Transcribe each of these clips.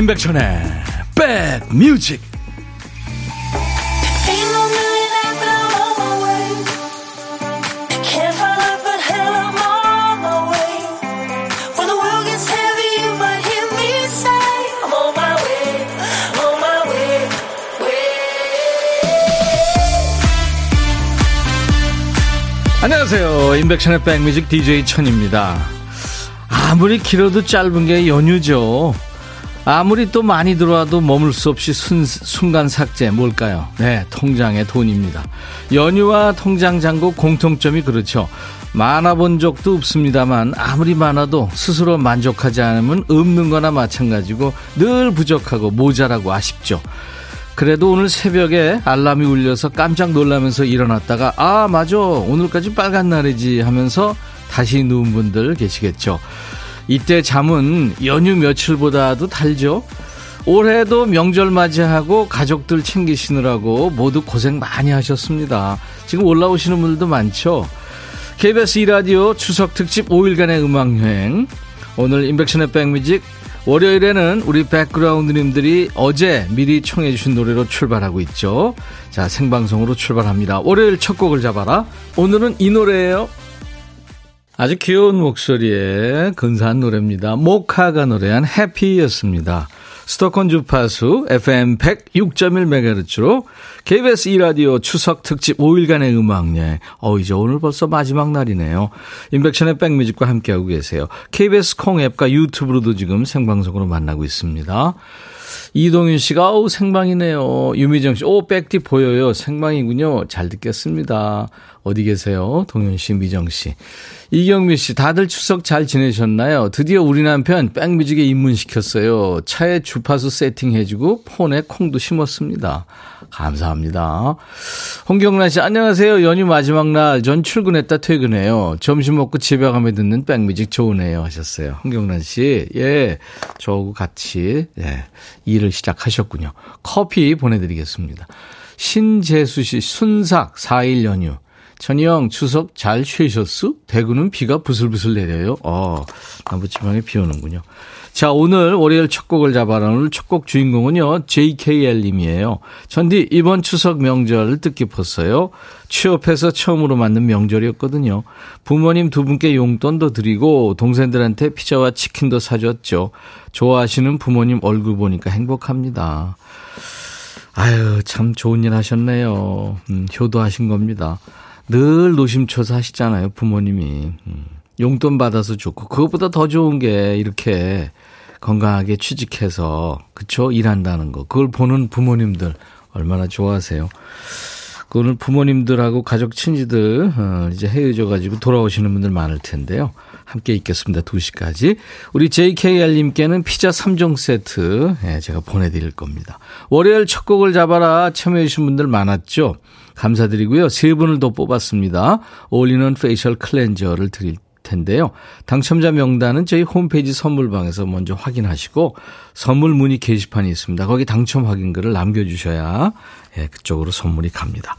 임백천의 백뮤직. 안녕하세요. 임백천의 백뮤직 DJ 천입니다. 아무리 길어도 짧은 게 연휴죠 아무리 또 많이 들어와도 머물 수 없이 순, 순간 삭제 뭘까요? 네, 통장의 돈입니다. 연휴와 통장 잔고 공통점이 그렇죠. 많아본 적도 없습니다만 아무리 많아도 스스로 만족하지 않으면 없는 거나 마찬가지고 늘 부족하고 모자라고 아쉽죠. 그래도 오늘 새벽에 알람이 울려서 깜짝 놀라면서 일어났다가 아 맞아 오늘까지 빨간 날이지 하면서 다시 누운 분들 계시겠죠. 이때 잠은 연휴 며칠보다도 달죠. 올해도 명절 맞이하고 가족들 챙기시느라고 모두 고생 많이 하셨습니다. 지금 올라오시는 분들도 많죠. KBS 2라디오 추석 특집 5일간의 음악여행. 오늘 인백션의 백뮤직 월요일에는 우리 백그라운드님들이 어제 미리 청해주신 노래로 출발하고 있죠. 자, 생방송으로 출발합니다. 월요일 첫 곡을 잡아라. 오늘은 이 노래예요. 아주 귀여운 목소리에 근사한 노래입니다. 모카가 노래한 해피였습니다. 수도권 주파수 FM 106.1MHz로 KBS 2라디오 추석 특집 5일간의 음악여행. 어, 이제 오늘 벌써 마지막 날이네요. 인백션의 백뮤직과 함께하고 계세요. KBS 콩 앱과 유튜브로도 지금 생방송으로 만나고 있습니다. 이동윤 씨가, 어우, 생방이네요. 유미정 씨, 오, 백티 보여요. 생방이군요. 잘 듣겠습니다. 어디 계세요? 동윤 씨, 미정 씨. 이경미 씨, 다들 추석 잘 지내셨나요? 드디어 우리 남편 백뮤직에 입문시켰어요. 차에 주파수 세팅해주고 폰에 콩도 심었습니다. 감사합니다. 홍경란 씨, 안녕하세요. 연휴 마지막 날, 전 출근했다 퇴근해요. 점심 먹고 집에 가면 듣는 백뮤직 좋으네요. 하셨어요. 홍경란 씨, 예, 저하고 같이, 예, 일을 시작하셨군요. 커피 보내드리겠습니다. 신재수 씨, 순삭 4일 연휴. 천희형 추석 잘 쉬셨수? 대구는 비가 부슬부슬 내려요. 어, 남부지방에 비 오는군요. 자, 오늘 월요일 첫 곡을 잡아라. 오늘 첫 곡 주인공은요, JKL님이에요. 전디, 이번 추석 명절 뜻깊었어요. 취업해서 처음으로 맞는 명절이었거든요. 부모님 두 분께 용돈도 드리고, 동생들한테 피자와 치킨도 사줬죠. 좋아하시는 부모님 얼굴 보니까 행복합니다. 아유, 참 좋은 일 하셨네요. 음, 효도하신 겁니다. 늘 노심초사 하시잖아요, 부모님이. 음, 용돈 받아서 좋고, 그것보다 더 좋은 게 이렇게 건강하게 취직해서, 그쵸? 일한다는 거. 그걸 보는 부모님들 얼마나 좋아하세요. 오늘 부모님들하고 가족 친지들, 어, 이제 헤어져 가지고 돌아오시는 분들 많을 텐데요. 함께 있겠습니다. 2시까지. 우리 JKR님께는 피자 3종 세트, 예, 제가 보내드릴 겁니다. 월요일 첫 곡을 잡아라 참여해주신 분들 많았죠? 감사드리고요. 세 분을 더 뽑았습니다. 어울리는 facial cleanser를 드릴 텐데요. 당첨자 명단은 저희 홈페이지 선물방에서 먼저 확인하시고 선물 문의 게시판이 있습니다. 거기 당첨 확인글을 남겨주셔야 예, 그쪽으로 선물이 갑니다.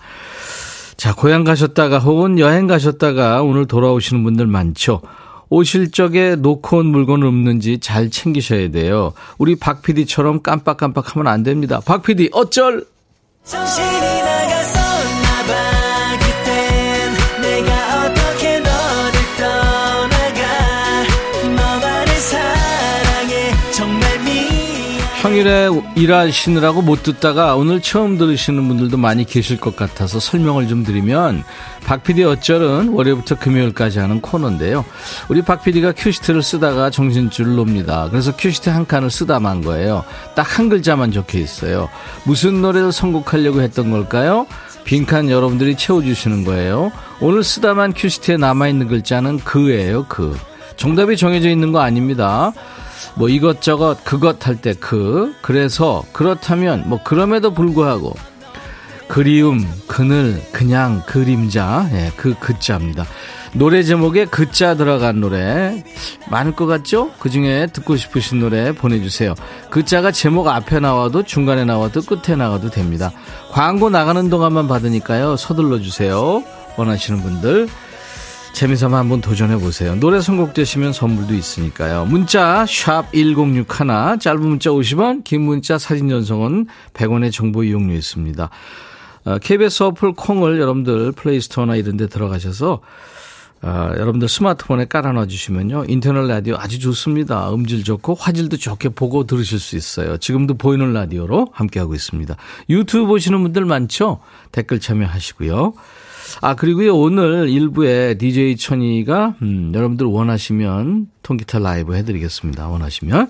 자, 고향 가셨다가 혹은 여행 가셨다가 오늘 돌아오시는 분들 많죠. 오실 적에 놓고 온 물건 없는지 잘 챙기셔야 돼요. 우리 박 PD처럼 깜빡깜빡하면 안 됩니다. 박 PD 어쩔? 정신이 나 평일에 일하시느라고 못 듣다가 오늘 처음 들으시는 분들도 많이 계실 것 같아서 설명을 좀 드리면 박PD 어쩔은 월요일부터 금요일까지 하는 코너인데요. 우리 박PD가 큐시트를 쓰다가 정신줄을 놉니다. 그래서 큐시트 한 칸을 쓰다 만 거예요. 딱 한 글자만 적혀 있어요. 무슨 노래를 선곡하려고 했던 걸까요? 빈칸 여러분들이 채워주시는 거예요. 오늘 쓰다만 큐시트에 남아있는 글자는 그예요, 그. 정답이 정해져 있는 거 아닙니다. 뭐 이것저것 그것 할 때 그 그래서 그렇다면 뭐 그럼에도 불구하고 그리움 그늘 그냥 그림자 예, 그 그자입니다. 노래 제목에 그자 들어간 노래 많을 것 같죠? 그 중에 듣고 싶으신 노래 보내주세요. 그자가 제목 앞에 나와도 중간에 나와도 끝에 나와도 됩니다. 광고 나가는 동안만 받으니까요. 서둘러 주세요. 원하시는 분들. 재미삼아 한번 도전해 보세요. 노래 선곡되시면 선물도 있으니까요. 문자 1061, 짧은 문자 50원, 긴 문자 사진 전송은 100원의 정보 이용료 있습니다. KBS 어, 어플 콩을 여러분들 플레이스토어나 이런 데 들어가셔서 어, 여러분들 스마트폰에 깔아놔 주시면요. 인터넷 라디오 아주 좋습니다. 음질 좋고 화질도 좋게 보고 들으실 수 있어요. 지금도 보이는 라디오로 함께하고 있습니다. 유튜브 보시는 분들 많죠? 댓글 참여하시고요. 아, 그리고요, 오늘 일부에 DJ 천이가, 음, 여러분들 원하시면 통기타 라이브 해드리겠습니다. 원하시면.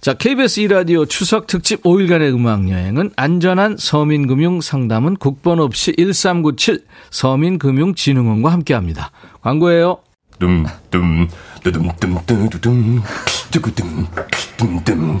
자, KBS 2라디오 추석 특집 5일간의 음악여행은 안전한 서민금융 상담은 국번 없이 1397 서민금융진흥원과 함께 합니다. 광고예요. dumdum, 두둠둠, 두구둠, 둠둠, 두둠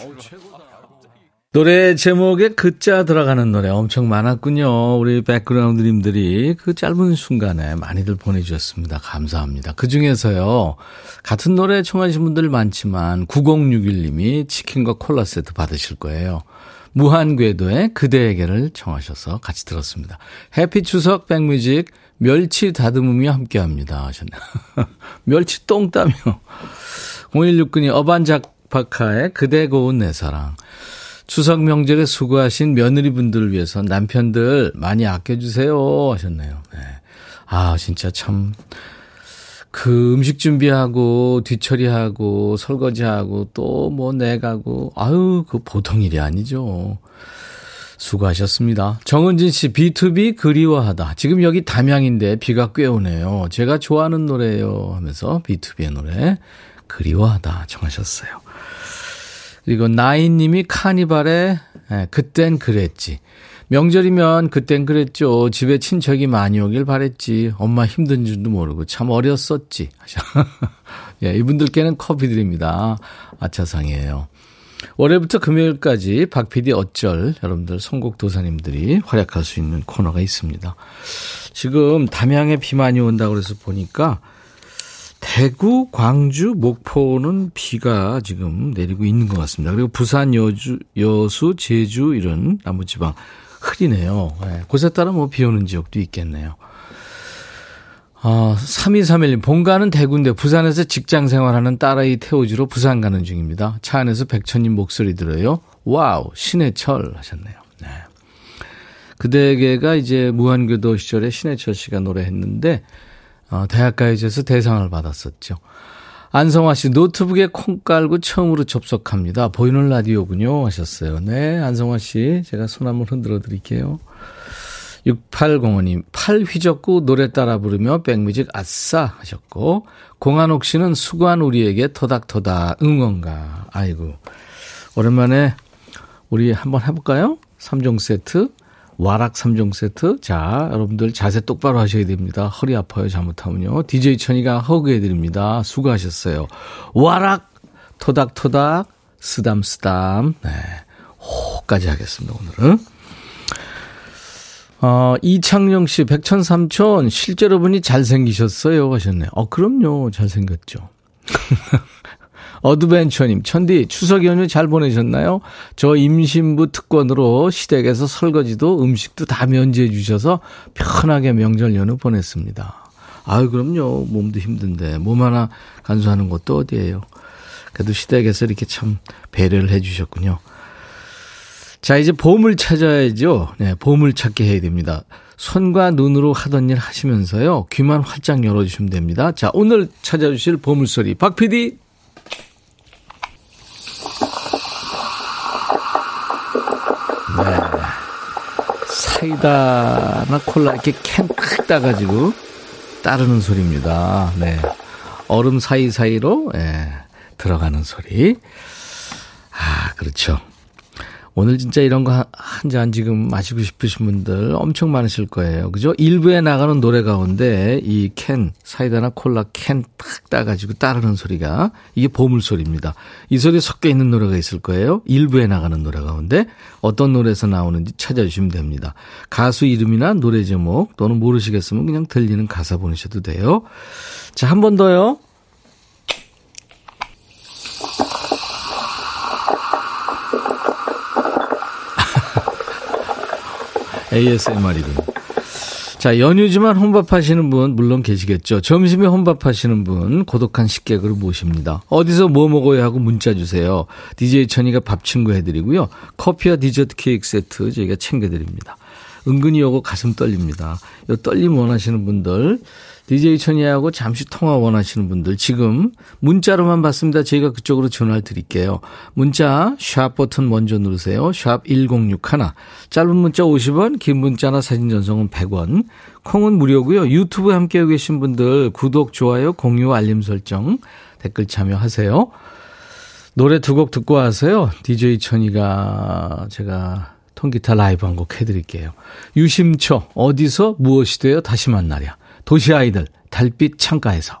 노래 제목에 그자 들어가는 노래 엄청 많았군요. 우리 백그라운드님들이 그 짧은 순간에 많이들 보내주셨습니다. 감사합니다. 그 중에서요, 같은 노래 청하신 분들 많지만 9061님이 치킨과 콜라 세트 받으실 거예요. 무한궤도의 그대에게를 청하셔서 같이 들었습니다. 해피 추석 백뮤직 멸치 다듬음이 함께 합니다. 하셨네. 멸치 똥 따며. 0169님 어반작박하의 그대 고운 내 사랑. 추석 명절에 수고하신 며느리분들을 위해서 남편들 많이 아껴주세요 하셨네요. 네. 아 진짜 참 그 음식 준비하고 뒤처리하고 설거지하고 또 뭐 내가고 아유 그 보통 일이 아니죠. 수고하셨습니다. 정은진 씨 B2B 그리워하다. 지금 여기 담양인데 비가 꽤 오네요. 제가 좋아하는 노래예요 하면서 B2B의 노래 그리워하다 청하셨어요. 그리고 나인님이 카니발에 예, 그땐 그랬지. 명절이면 그땐 그랬죠. 집에 친척이 많이 오길 바랬지. 엄마 힘든 줄도 모르고 참 어렸었지. 예, 이분들께는 커피 드립니다. 아차상이에요. 월요일부터 금요일까지 박 PD 어쩔 여러분들 선곡 도사님들이 활약할 수 있는 코너가 있습니다. 지금 담양에 비 많이 온다고 그래서 보니까 대구, 광주, 목포는 비가 지금 내리고 있는 것 같습니다. 그리고 부산, 여주, 여수, 제주 이런 남부지방 흐리네요. 네, 곳에 따라 뭐 비 오는 지역도 있겠네요. 어, 3231님, 본가는 대구인데 부산에서 직장 생활하는 딸아이 태워주러 부산 가는 중입니다. 차 안에서 백천님 목소리 들어요. 와우, 신청하셨네요. 네. 그대에게가 이제 무한궤도 시절에 신해철 씨가 노래했는데, 어, 대학가요제에서 대상을 받았었죠. 안성화 씨, 노트북에 콩 깔고 처음으로 접속합니다. 보이는 라디오군요. 하셨어요. 네, 안성화 씨, 제가 손 한번 흔들어 드릴게요. 6805님, 팔 휘젓고 노래 따라 부르며 백뮤직 아싸 하셨고, 공한옥 씨는 수고한 우리에게 토닥토닥 응원가. 아이고. 오랜만에 우리 한번 해볼까요? 3종 세트. 와락 3종 세트. 자, 여러분들 자세 똑바로 하셔야 됩니다. 허리 아파요, 잘못하면요. DJ 천이가 허그해드립니다. 수고하셨어요. 와락, 토닥토닥, 쓰담쓰담. 네. 호까지 하겠습니다, 오늘은. 어, 이창영 씨, 백천삼촌, 실제로 보니 잘생기셨어요. 하셨네요. 어, 그럼요. 잘생겼죠. 어드벤처님, 천디, 추석 연휴 잘 보내셨나요? 저 임신부 특권으로 시댁에서 설거지도 음식도 다 면제해 주셔서 편하게 명절 연휴 보냈습니다. 아유, 그럼요. 몸도 힘든데. 몸 하나 간수하는 것도 어디예요. 그래도 시댁에서 이렇게 참 배려를 해 주셨군요. 자, 이제 보물 찾아야죠. 네, 보물 찾기 해야 됩니다. 손과 눈으로 하던 일 하시면서요. 귀만 활짝 열어주시면 됩니다. 자, 오늘 찾아주실 보물소리. 박 PD. 사이다나 콜라 이렇게 캔 탁 따가지고 따르는 소리입니다. 네. 얼음 사이사이로, 예, 들어가는 소리. 아, 그렇죠. 오늘 진짜 이런 거 한 잔 지금 마시고 싶으신 분들 엄청 많으실 거예요. 그죠? 일부에 나가는 노래 가운데 이 캔, 사이다나 콜라 캔딱 따가지고 따르는 소리가 이게 보물 소리입니다. 이 소리 섞여 있는 노래가 있을 거예요. 일부에 나가는 노래 가운데 어떤 노래에서 나오는지 찾아주시면 됩니다. 가수 이름이나 노래 제목 또는 모르시겠으면 그냥 들리는 가사 보내셔도 돼요. 자, 한 번 더요. ASMR이군. 자, 연휴지만 혼밥하시는 분 물론 계시겠죠. 점심에 혼밥하시는 분 고독한 식객으로 모십니다. 어디서 뭐 먹어야 하고 문자 주세요. DJ 천이가 밥 친구 해드리고요. 커피와 디저트 케이크 세트 저희가 챙겨드립니다. 은근히 요거 가슴 떨립니다. 요 떨림 원하시는 분들 DJ 천이하고 잠시 통화 원하시는 분들 지금 문자로만 받습니다. 저희가 그쪽으로 전화를 드릴게요. 문자 샵 버튼 먼저 누르세요. 샵 1061. 짧은 문자 50원, 긴 문자나 사진 전송은 100원. 콩은 무료고요. 유튜브에 함께하고 계신 분들 구독, 좋아요, 공유, 알림 설정, 댓글 참여하세요. 노래 두 곡 듣고 와서요. DJ 천이가 제가 통기타 라이브 한 곡 해드릴게요. 유심초 어디서 무엇이 되어 다시 만나랴. 도시 아이들 달빛 창가에서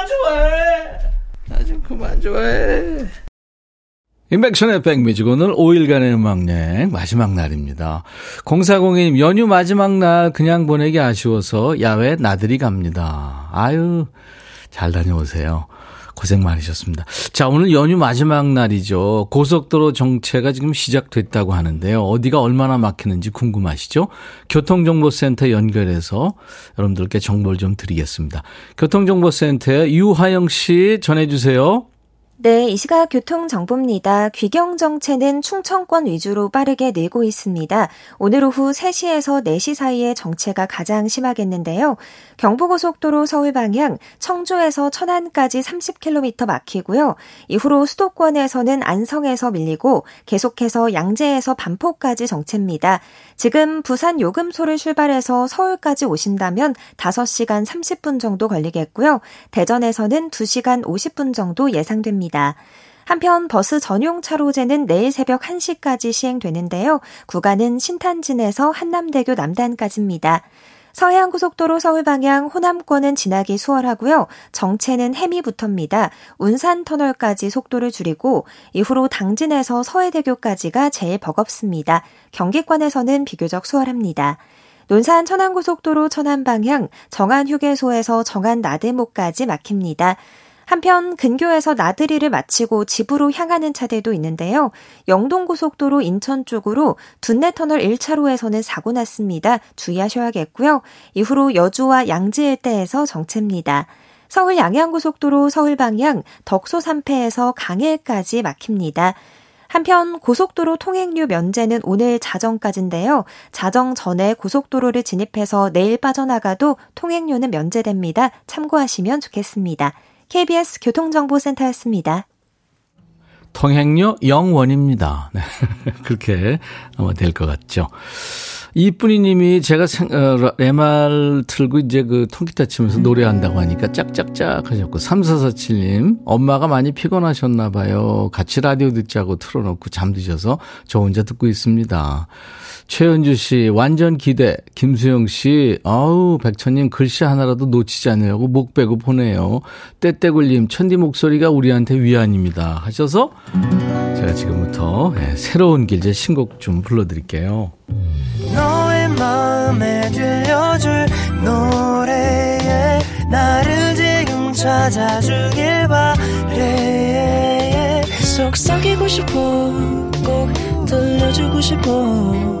그만 좋아해. 나 좀 그만 좋아해. 인백션의 백뮤직 오늘 5일간의 음악여행 마지막 날입니다. 0402님 연휴 마지막 날 그냥 보내기 아쉬워서 야외 나들이 갑니다. 아유 잘 다녀오세요. 고생 많으셨습니다. 자, 오늘 연휴 마지막 날이죠. 고속도로 정체가 지금 시작됐다고 하는데요. 어디가 얼마나 막히는지 궁금하시죠? 교통정보센터 연결해서 여러분들께 정보를 좀 드리겠습니다. 교통정보센터에 유하영 씨 전해주세요. 네, 이 시각 교통정보입니다. 귀경 정체는 충청권 위주로 빠르게 늘고 있습니다. 오늘 오후 3시에서 4시 사이에 정체가 가장 심하겠는데요. 경부고속도로 서울 방향 청주에서 천안까지 30km 막히고요. 이후로 수도권에서는 안성에서 밀리고 계속해서 양재에서 반포까지 정체입니다. 지금 부산 요금소를 출발해서 서울까지 오신다면 5시간 30분 정도 걸리겠고요. 대전에서는 2시간 50분 정도 예상됩니다. 있습니다. 한편 버스 전용 차로제는 내일 새벽 1시까지 시행되는데요. 구간은 신탄진에서 한남대교 남단까지입니다. 서해안고속도로 서울 방향 호남권은 지나기 수월하고요. 정체는 해미부터입니다. 운산터널까지 속도를 줄이고 이후로 당진에서 서해대교까지가 제일 버겁습니다. 경기권에서는 비교적 수월합니다. 논산 천안고속도로 천안 방향 정안 휴게소에서 정안 나들목까지 막힙니다. 한편 근교에서 나들이를 마치고 집으로 향하는 차들도 있는데요. 영동고속도로 인천 쪽으로 둔내터널 1차로에서는 사고 났습니다. 주의하셔야겠고요. 이후로 여주와 양지 일대에서 정체입니다. 서울 양양고속도로 서울 방향 덕소 3패에서 강해까지 막힙니다. 한편 고속도로 통행료 면제는 오늘 자정까지인데요. 자정 전에 고속도로를 진입해서 내일 빠져나가도 통행료는 면제됩니다. 참고하시면 좋겠습니다. KBS 교통정보센터였습니다. 통행료 0원입니다. 네. 그렇게 아마 될 것 같죠. 이쁜이 님이 제가 생, 어, 레말 틀고 이제 그 통기타 치면서 노래한다고 하니까 짝짝짝 하셨고, 3447님, 엄마가 많이 피곤하셨나 봐요. 같이 라디오 듣자고 틀어놓고 잠드셔서 저 혼자 듣고 있습니다. 최은주 씨, 완전 기대. 김수영 씨, 아우, 백천님 글씨 하나라도 놓치지 않으려고 목 빼고 보내요. 떼떼굴님, 천디 목소리가 우리한테 위안입니다. 하셔서 제가 지금부터 네, 새로운 길제 신곡 좀 불러드릴게요. 너의 마음에 들려줄 노래에 나를 지금 찾아주길 바래 속삭이고 싶어 꼭 들려주고 싶어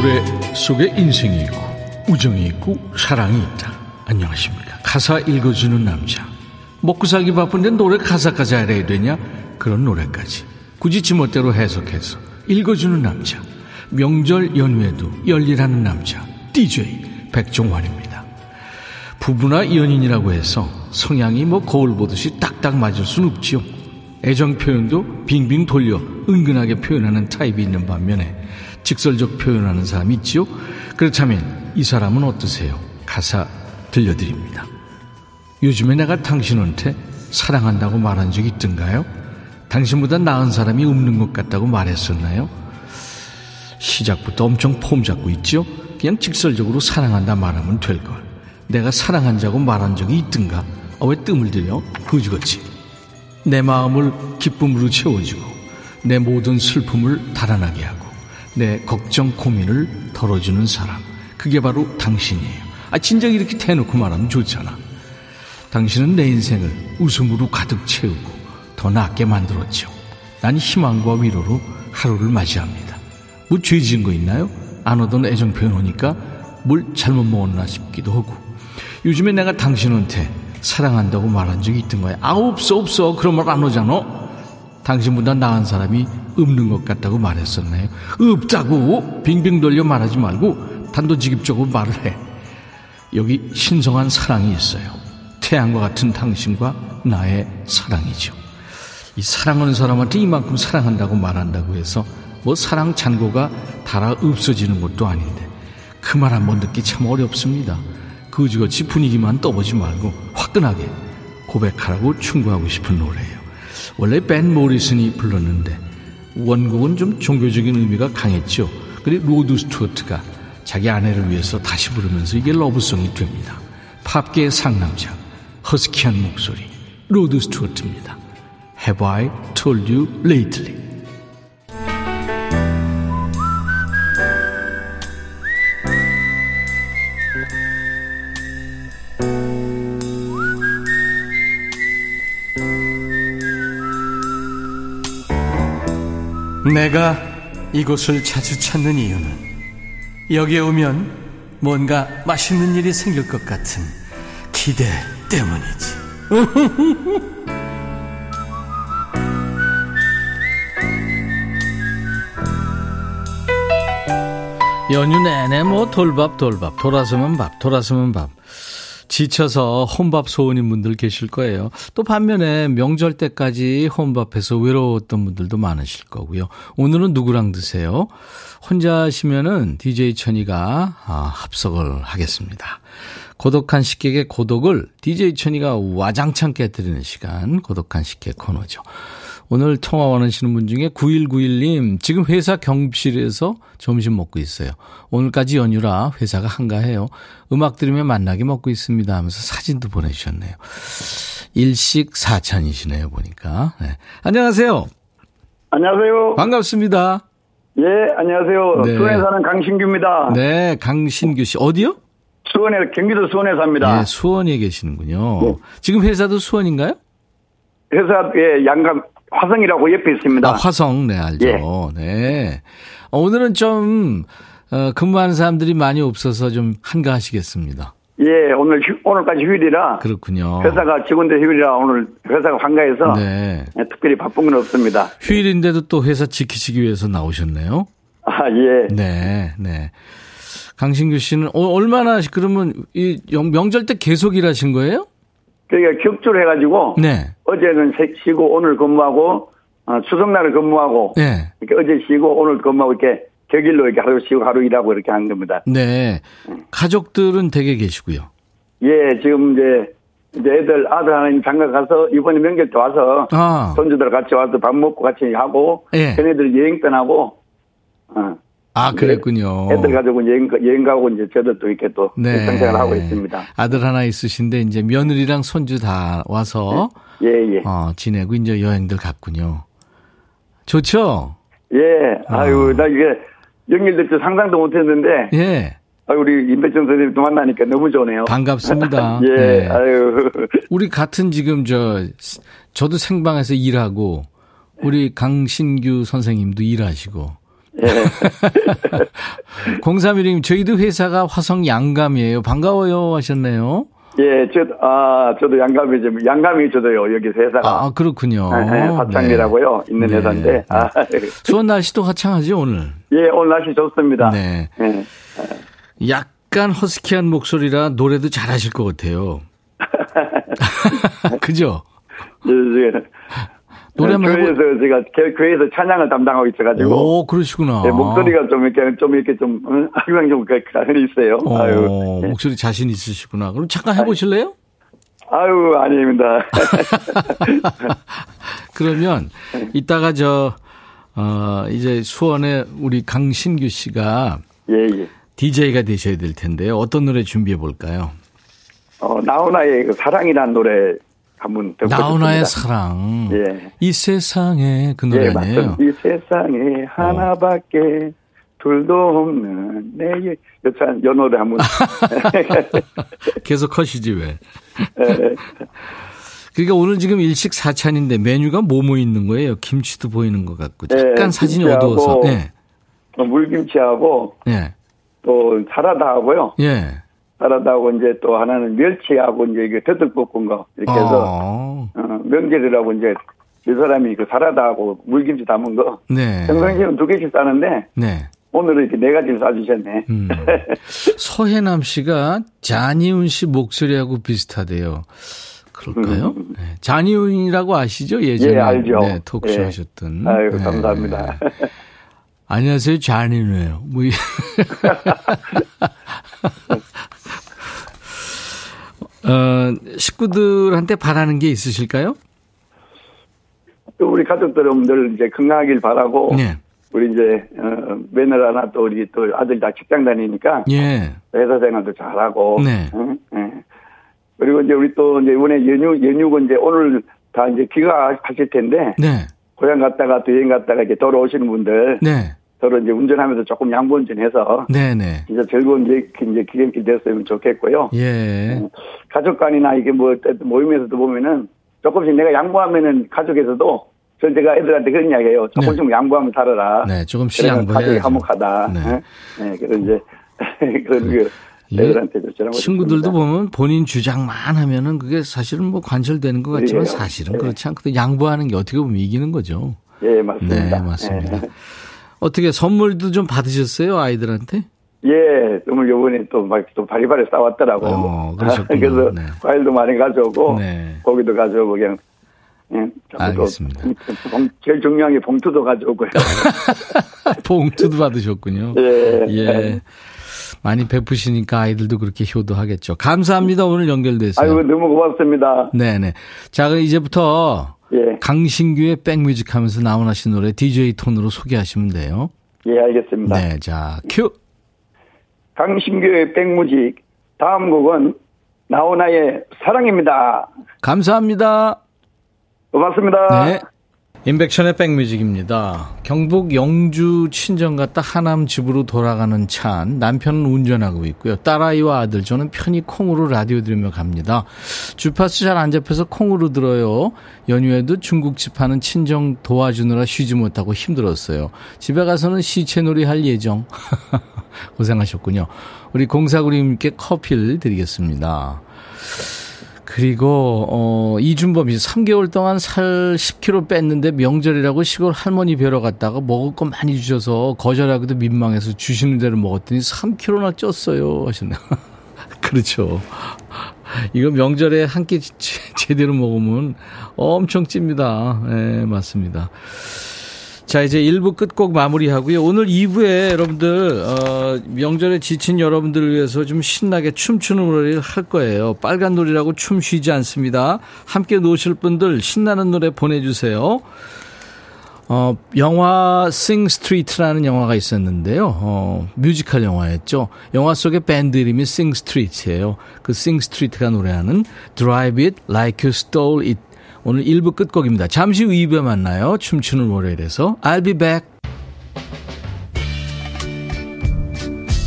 노래 속에 인생이 있고 우정이 있고 사랑이 있다. 안녕하십니까. 가사 읽어주는 남자. 먹고 살기 바쁜데 노래 가사까지 알아야 되냐? 그런 노래까지. 굳이 지멋대로 해석해서 읽어주는 남자. 명절 연휴에도 열일하는 남자. DJ 백종환입니다. 부부나 연인이라고 해서 성향이 뭐 거울 보듯이 딱딱 맞을 순 없지요. 애정 표현도 빙빙 돌려 은근하게 표현하는 타입이 있는 반면에 직설적 표현하는 사람이 있지요. 그렇다면 이 사람은 어떠세요? 가사 들려드립니다. 요즘에 내가 당신한테 사랑한다고 말한 적 있던가요? 당신보다 나은 사람이 없는 것 같다고 말했었나요? 시작부터 엄청 폼 잡고 있죠? 그냥 직설적으로 사랑한다 말하면 될걸. 내가 사랑한다고 말한 적이 있던가? 아, 왜 뜸을 들여? 그지같이. 내 마음을 기쁨으로 채워주고, 내 모든 슬픔을 달아나게 하고, 내 걱정, 고민을 덜어주는 사람. 그게 바로 당신이에요. 아, 진작 이렇게 대놓고 말하면 좋잖아. 당신은 내 인생을 웃음으로 가득 채우고 더 낫게 만들었죠. 난 희망과 위로로 하루를 맞이합니다. 뭐 죄 지은 거 있나요? 안 오던 애정 표현 오니까 뭘 잘못 먹었나 싶기도 하고. 요즘에 내가 당신한테 사랑한다고 말한 적이 있던 거야. 아, 없어, 없어. 그런 말 안 오잖아. 당신보다 나은 사람이 없는 것 같다고 말했었나요? 없다고! 빙빙 돌려 말하지 말고 단도직입적으로 말을 해. 여기 신성한 사랑이 있어요. 태양과 같은 당신과 나의 사랑이죠. 이 사랑하는 사람한테 이만큼 사랑한다고 말한다고 해서 뭐 사랑 잔고가 달아 없어지는 것도 아닌데 그 말 한 번 듣기 참 어렵습니다. 그지같이 분위기만 떠보지 말고 화끈하게 고백하라고 충고하고 싶은 노래예요. 원래 밴 모리슨이 불렀는데 원곡은 좀 종교적인 의미가 강했죠. 그리고 로드 스튜어트가 자기 아내를 위해서 다시 부르면서 이게 love song이 됩니다. 팝계의 상남자, 허스키한 목소리, 로드 스튜어트입니다. Have I told you lately? 내가 이곳을 자주 찾는 이유는 여기에 오면 뭔가 맛있는 일이 생길 것 같은 기대 때문이지. 연휴 내내 뭐 돌밥 돌밥 돌아서면 밥 돌아서면 밥 지쳐서 혼밥 소원인 분들 계실 거예요. 또 반면에 명절 때까지 혼밥해서 외로웠던 분들도 많으실 거고요. 오늘은 누구랑 드세요? 혼자 하시면은 DJ 천이가 아, 합석을 하겠습니다. 고독한 식객의 고독을 DJ 천이가 와장창 깨뜨리는 시간 고독한 식객 코너죠. 오늘 통화 원하시는 분 중에 9191님, 지금 회사 경비실에서 점심 먹고 있어요. 오늘까지 연휴라 회사가 한가해요. 음악 들으며 만나게 먹고 있습니다 하면서 사진도 보내주셨네요. 일식 사찬이시네요, 보니까. 네. 안녕하세요. 안녕하세요. 반갑습니다. 예, 안녕하세요. 네. 수원에 사는 강신규입니다. 네, 강신규 씨. 어디요? 수원에, 경기도 수원에 삽니다. 네, 수원에 계시는군요. 네. 지금 회사도 수원인가요? 회사, 예, 양감, 화성이라고 옆에 있습니다. 아, 화성, 네, 알죠. 예. 네. 어, 오늘은 좀, 어, 근무하는 사람들이 많이 없어서 좀 한가하시겠습니다. 예, 오늘, 휴, 오늘까지 휴일이라. 그렇군요. 회사가 직원들 휴일이라 오늘 회사가 한가해서. 네. 예, 특별히 바쁜 건 없습니다. 휴일인데도 또 회사 지키시기 위해서 나오셨네요. 아, 예. 네, 네. 강신규 씨는 어, 얼마나, 그러면 이 영- 명절 때 계속 일하신 거예요? 그러니까 격주를 해가지고. 네. 어제는 세- 쉬고 오늘 근무하고, 어, 추석날을 근무하고. 네. 이렇게 어제 쉬고 오늘 근무하고 이렇게 격일로 이렇게 하루 쉬고 하루 일하고 이렇게 한 겁니다. 네. 가족들은 댁에 계시고요. 예, 지금 이제 이제 애들 아들 하나 장가 가서 이번에 명절 때 와서 아. 손주들 같이 와서 밥 먹고 같이 하고 예. 걔네들 여행 떠나고 어. 아, 그랬군요. 애들 가지고 여행 여행 가고 이제 저도 또 이렇게 또 네. 일상생활 하고 있습니다. 아들 하나 있으신데 이제 며느리랑 손주 다 와서 예 예. 어, 지내고 이제 여행들 갔군요. 좋죠? 예. 아유 나 이게 연결될 때 상상도 못 했는데 예. 아 우리 임백천 선생님도 만나니까 너무 좋네요. 반갑습니다. 예. 네. 아유. 우리 같은 지금 저 저도 생방에서 일하고 우리 강신규 선생님도 일하시고 예. 0316님 저희도 회사가 화성 양감이에요. 반가워요 하셨네요. 예, 저, 아, 저도 양감이 좀, 양감이 저도요, 여기 회사가. 아, 그렇군요. 네, 네, 화창이라고요. 있는 네. 회사인데. 아, 수원 날씨도 화창하죠 오늘. 예, 오늘 날씨 좋습니다. 네. 예. 약간 허스키한 목소리라 노래도 잘하실 것 같아요. 그죠? 예, 예. 노래 말고 교회에서 제가 교- 교회에서 찬양을 담당하고 있어가지고. 오 그러시구나. 예, 목소리가 좀 이렇게, 좀 이렇게 좀, 어, 항상 좀, 그, 가늘이 있어요. 어, 아유. 예. 목소리 자신 있으시구나. 그럼 잠깐 해보실래요? 아유, 아닙니다. 그러면 이따가 저 어, 이제 수원에 우리 강신규 씨가 예, 예. DJ가 되셔야 될 텐데요. 어떤 노래 준비해 볼까요? 어, 나훈아의 그 사랑이라는 노래 한번 나훈아의. 사랑. 예. 이 세상에 그 예, 노래 맞습니다. 아니에요? 어. 이 세상에 하나밖에 둘도 없는 내 여- 여찬 요 노래 한번 계속 하시지 왜? 예. 그러니까 오늘 지금 일식 사찬인데 메뉴가 뭐뭐 있는 거예요? 김치도 보이는 것 같고 네, 약간 사진이 김치하고 어두워서. 예. 어, 물김치하고 예. 또 사라다하고요. 예. 사라다하고 이제 또 하나는 멸치하고 이제 이게 더덕볶은 거 이렇게 해서 어. 어, 명절이라고 이제 이 사람이 그 사라다하고 물김치 담은 거 네. 평상시에는 두 개씩 싸는데 네. 오늘은 이렇게 네 가지를 싸주셨네. 음. 서해남 씨가 잔이훈 씨 목소리하고 비슷하대요. 그럴까요? 네. 잔이훈이라고 아시죠? 예전에 음. 예, 알죠. 네, 토크쇼 예. 하셨던. 아유 네. 감사합니다. 안녕하세요, 잔이훈이에요. 뭐 이- 어, 식구들한테 바라는 게 있으실까요? 또 우리 가족들은 늘 이제 건강하길 바라고 네. 우리 이제 어, 며느리 하나 또 우리 또 아들 다 직장 다니니까 예. 회사 생활도 잘하고. 네. 응? 예. 그리고 이제 우리 또 이제 이번에 연휴 연휴고 이제 오늘 다 이제 귀가하실 텐데 네. 고향 갔다가 또 여행 갔다가 이렇게 돌아오시는 분들 네. 서로 이제 운전하면서 조금 양보 운전해서 네네. 진짜 즐거운 이제 이제 기념길 됐으면 좋겠고요. 예. 가족 간이나 이게 뭐 모임에서도 보면은 조금씩 내가 양보하면은 가족에서도 저 제가 애들한테 그런 이야기해요. 조금씩 양보하면 살아라. 네, 조금씩 그러면 가족이 양보해야죠. 화목하다. 네. 네. 네, 그런 이제 그런 그 이게 애들한테도 저런 거 친구들도. 보면 본인 주장만 하면은 그게 사실은 뭐 관철되는 것 같지만 예. 사실은 예. 그렇지 않거든. 양보하는 게 어떻게 보면 이기는 거죠. 예, 맞습니다. 네, 맞습니다. 예. 어떻게 선물도 좀 받으셨어요, 아이들한테? 예, 정말 요번에 또 막 또 바리바리 싸웠더라고요. 어. 그래서 네. 과일도 많이 가져오고 네. 고기도 가져오고 그냥 예, 알겠습니다. 봉- 제일 중요한 게 봉투도 가져오고요. 봉투도 받으셨군요. 예. 예. 많이 베푸시니까 아이들도 그렇게 효도하겠죠. 감사합니다. 오늘 연결돼서. 아이고 너무 고맙습니다. 네네. 자, 그럼 이제부터 예, 강신규의 백뮤직 하면서 나훈아 씨 노래 DJ 톤으로 소개하시면 돼요. 예, 알겠습니다. 네, 자, 큐. 강신규의 백무직 다음 곡은 나훈아의 사랑입니다. 감사합니다. 고맙습니다. 네. 인백션의 백뮤직입니다. 경북 영주 친정 갔다 하남 집으로 돌아가는 차 남편은 운전하고 있고요. 딸아이와 아들 저는 편히 콩으로 라디오 들으며 갑니다. 주파수 잘 안 잡혀서 콩으로 들어요. 연휴에도 중국집 하는 친정 도와주느라 쉬지 못하고 힘들었어요. 집에 가서는 시체놀이 할 예정. 고생하셨군요. 우리 공사구님께 커피를 드리겠습니다. 그리고 어 이준범이 3개월 동안 살 10kg 뺐는데 명절이라고 시골 할머니 뵈러 갔다가 먹을 거 많이 주셔서 거절하기도 민망해서 주시는 대로 먹었더니 3kg나 쪘어요 하셨네요. 그렇죠. 이거 명절에 한 끼 제대로 먹으면 엄청 찝니다. 예, 맞습니다. 자, 이제 1부 끝곡 마무리하고요. 오늘 2부에 여러분들, 어, 명절에 지친 여러분들을 위해서 좀 신나게 춤추는 노래를 할 거예요. 빨간 놀이라고 춤 쉬지 않습니다. 함께 노실 분들 신나는 노래 보내주세요. 어, 영화 Sing Street라는 영화가 있었는데요. 어, 뮤지컬 영화였죠. 영화 속의 밴드 이름이 Sing Street이에요. 그 Sing Street가 노래하는 Drive It Like It 오늘 1부 끝곡입니다. 잠시 후 2부에 만나요. 춤추는 월요일에서 I'll be back.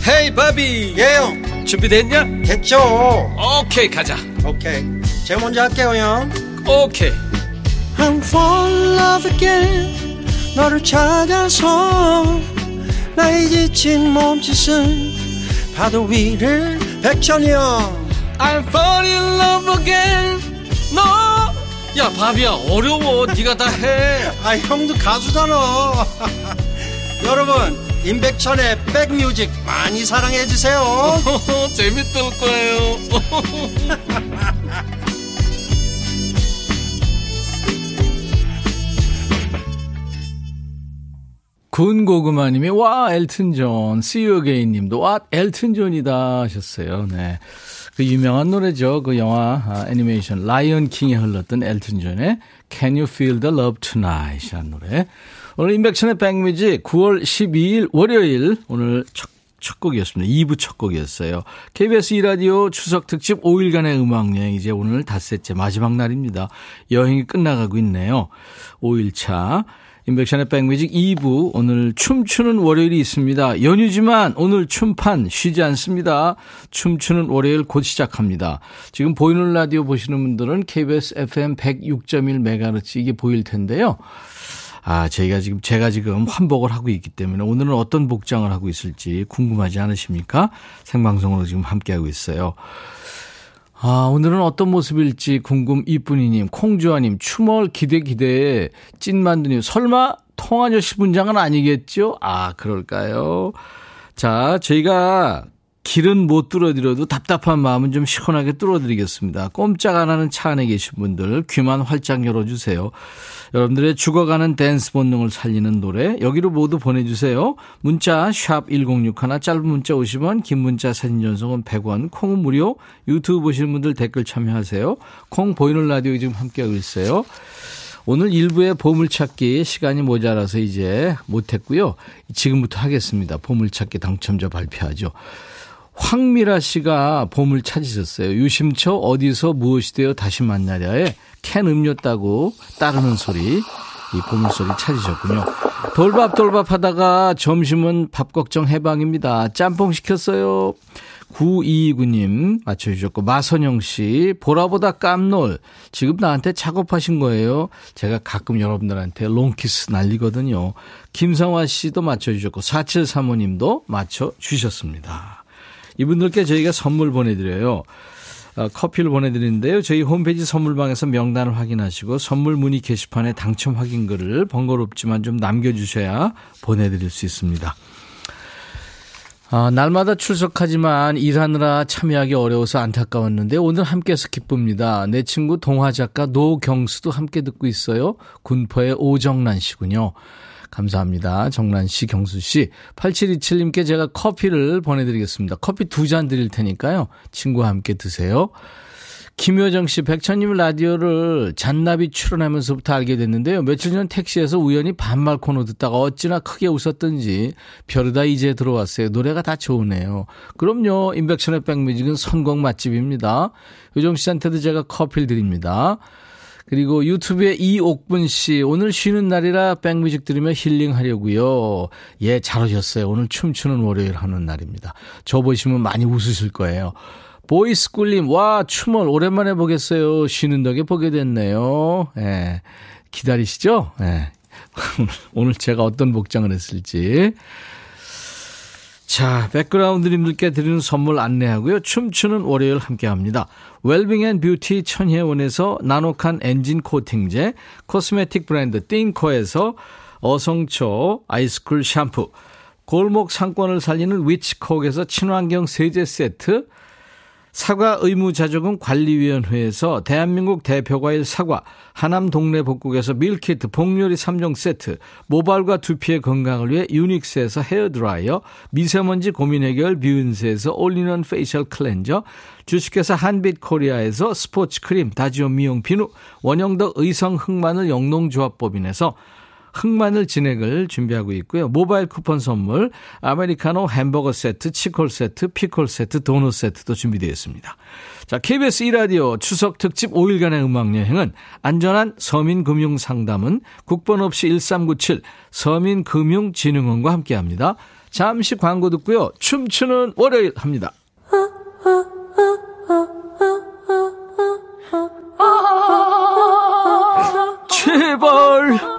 헤이 바비. 예영. 준비됐냐? 됐죠. 오케이 가자. 오케이. 제가 먼저 할게요 형. 오케이. I'm fall in love again. 너를 찾아서 나의 지친 몸짓은 파도 위를 백천이 형 I'm fall in love again. 너 야 바비야. 어려워. 네가 다 해. 아 형도 가수잖아. 여러분 임백천의 백뮤직 많이 사랑해 주세요. 재밌을 거예요. 군고구마님이 와 엘튼 존, See You Again 님도 와 엘튼 존이다 하셨어요. 네. 그 유명한 노래죠. 그 영화 아, 애니메이션 라이언 킹에 흘렀던 엘튼 존의 Can You Feel the Love Tonight 이라는 노래. 오늘 인백션의 백뮤직 9월 12일 월요일 오늘 첫, 첫 곡이었습니다. 2부 첫 곡이었어요. KBS 2라디오 추석 특집 5일간의 음악 여행 이제 오늘 닷새째 마지막 날입니다. 여행이 끝나가고 있네요. 5일차. 인백션의 백뮤직 2부 오늘 춤추는 월요일이 있습니다. 연휴지만 오늘 춤판 쉬지 않습니다. 춤추는 월요일 곧 시작합니다. 지금 보이는 라디오 보시는 분들은 KBS FM 106.1MHz 이게 보일 텐데요. 아, 저희가 지금, 제가 지금 환복을 하고 있기 때문에 오늘은 어떤 복장을 하고 있을지 궁금하지 않으십니까? 생방송으로 지금 함께하고 있어요. 아, 오늘은 어떤 모습일지 궁금 이쁜이님, 콩주아님, 추멀 기대 기대, 찐만두님, 설마 통아저씨 분장은 아니겠죠? 아, 그럴까요? 자, 저희가 길은 못 뚫어드려도 답답한 마음은 좀 시원하게 뚫어드리겠습니다. 꼼짝 안 하는 차 안에 계신 분들 귀만 활짝 열어주세요. 여러분들의 죽어가는 댄스 본능을 살리는 노래 여기로 모두 보내주세요. 문자 샵 1061, 짧은 문자 50원, 긴 문자 사진 전송은 100원, 콩은 무료, 유튜브 보시는 분들 댓글 참여하세요. 콩 보이는 라디오 지금 함께하고 있어요. 오늘 일부의 보물찾기 시간이 모자라서 이제 못했고요. 지금부터 하겠습니다. 보물찾기 당첨자 발표하죠. 황미라 씨가 보물 찾으셨어요. 유심초 어디서 무엇이 되어 다시 만나랴에 캔 음료 따고 따르는 소리 이 보물 소리 찾으셨군요. 돌밥 돌밥 하다가 점심은 밥 걱정 해방입니다. 짬뽕 시켰어요. 9229님 맞춰주셨고 마선영 씨 보라보다 깜놀 지금 나한테 작업하신 거예요. 제가 가끔 여러분들한테 롱키스 날리거든요. 김성화 씨도 맞춰주셨고 4735님도 맞춰주셨습니다. 이분들께 저희가 선물 보내드려요. 어, 커피를 보내드리는데요. 저희 홈페이지 선물방에서 명단을 확인하시고 선물 문의 게시판에 당첨 확인글을 번거롭지만 좀 남겨주셔야 보내드릴 수 있습니다. 아, 날마다 출석하지만 일하느라 참여하기 어려워서 안타까웠는데 오늘 함께해서 기쁩니다. 내 친구 동화 작가 노경수도 함께 듣고 있어요. 군포의 오정란 씨군요. 감사합니다. 정란 씨, 경수 씨. 8727님께 제가 커피를 보내드리겠습니다. 커피 두 잔 드릴 테니까요. 친구와 함께 드세요. 김효정 씨, 백천님 라디오를 잔나비 출연하면서부터 알게 됐는데요. 며칠 전 택시에서 우연히 반말 코너 듣다가 어찌나 크게 웃었던지 별이다 이제 들어왔어요. 노래가 다 좋으네요. 그럼요. 인백천의 백뮤직은 선곡 맛집입니다. 효정 씨한테도 제가 커피를 드립니다. 그리고 유튜브에 이옥분 씨, 오늘 쉬는 날이라 백뮤직 들으며 힐링하려고요. 예, 잘하셨어요. 오늘 춤추는 월요일 하는 날입니다. 저 보시면 많이 웃으실 거예요. 보이스쿨님, 와, 춤을 오랜만에 보겠어요. 쉬는 덕에 보게 됐네요. 예, 기다리시죠? 예. 오늘 제가 어떤 복장을 했을지. 자, 백그라운드님들께 드리는 선물 안내하고요. 춤추는 월요일 함께 합니다. 웰빙 and beauty 천혜원에서 나노칸 엔진 코팅제, cosmetic 브랜드 띵코에서 어성초 아이스쿨 샴푸, 골목 상권을 살리는 위치콕에서 친환경 세제 세트, 사과 의무자조금 관리위원회에서 대한민국 대표과일 사과, 하남 동네 복국에서 밀키트, 복요리 3종 세트, 모발과 두피의 건강을 위해 유닉스에서 헤어드라이어, 미세먼지 고민 해결 뷰인스에서 all-in-one facial cleanser, 주식회사 한빛코리아에서 스포츠 크림, 다지오 미용 비누, 원형덕 의성 흑마늘 영농조합법인에서 흑마늘 진액을 준비하고 있고요. 모바일 쿠폰 선물, 아메리카노 햄버거 세트, 치콜 세트, 피콜 세트, 도넛 세트도 준비되어 있습니다. 자, KBS 2라디오 추석 특집 5일간의 음악여행은 안전한 서민금융 상담은 국번 없이 1397 서민금융진흥원과 함께 합니다. 잠시 광고 듣고요. 춤추는 월요일 합니다.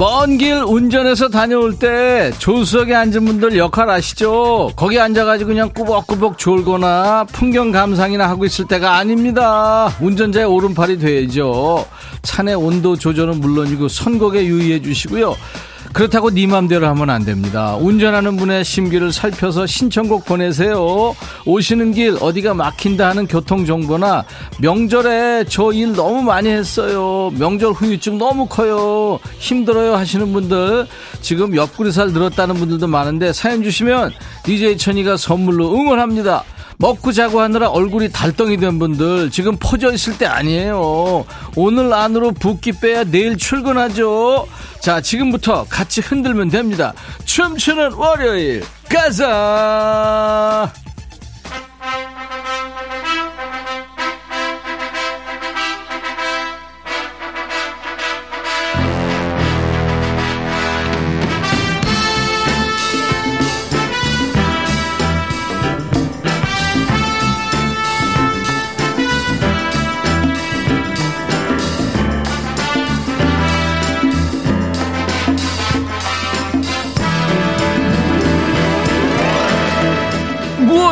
먼 길 운전해서 다녀올 때 조수석에 앉은 분들 역할 아시죠? 거기 앉아가지고 그냥 꾸벅꾸벅 졸거나 풍경 감상이나 하고 있을 때가 아닙니다. 운전자의 오른팔이 돼야죠. 차내 온도 조절은 물론이고 선곡에 유의해 주시고요. 그렇다고 네 맘대로 하면 안 됩니다. 운전하는 분의 심기를 살펴서 신청곡 보내세요. 오시는 길 어디가 막힌다 하는 교통정보나 명절에 저 일 너무 많이 했어요. 명절 후유증 너무 커요. 힘들어요 하시는 분들 지금 옆구리 살 늘었다는 분들도 많은데 사연 주시면 DJ 천이가 선물로 응원합니다. 먹고 자고 하느라 얼굴이 달덩이 된 분들 지금 퍼져 있을 때 아니에요. 오늘 안으로 붓기 빼야 내일 출근하죠. 자, 지금부터 같이 흔들면 됩니다. 춤추는 월요일, 가자!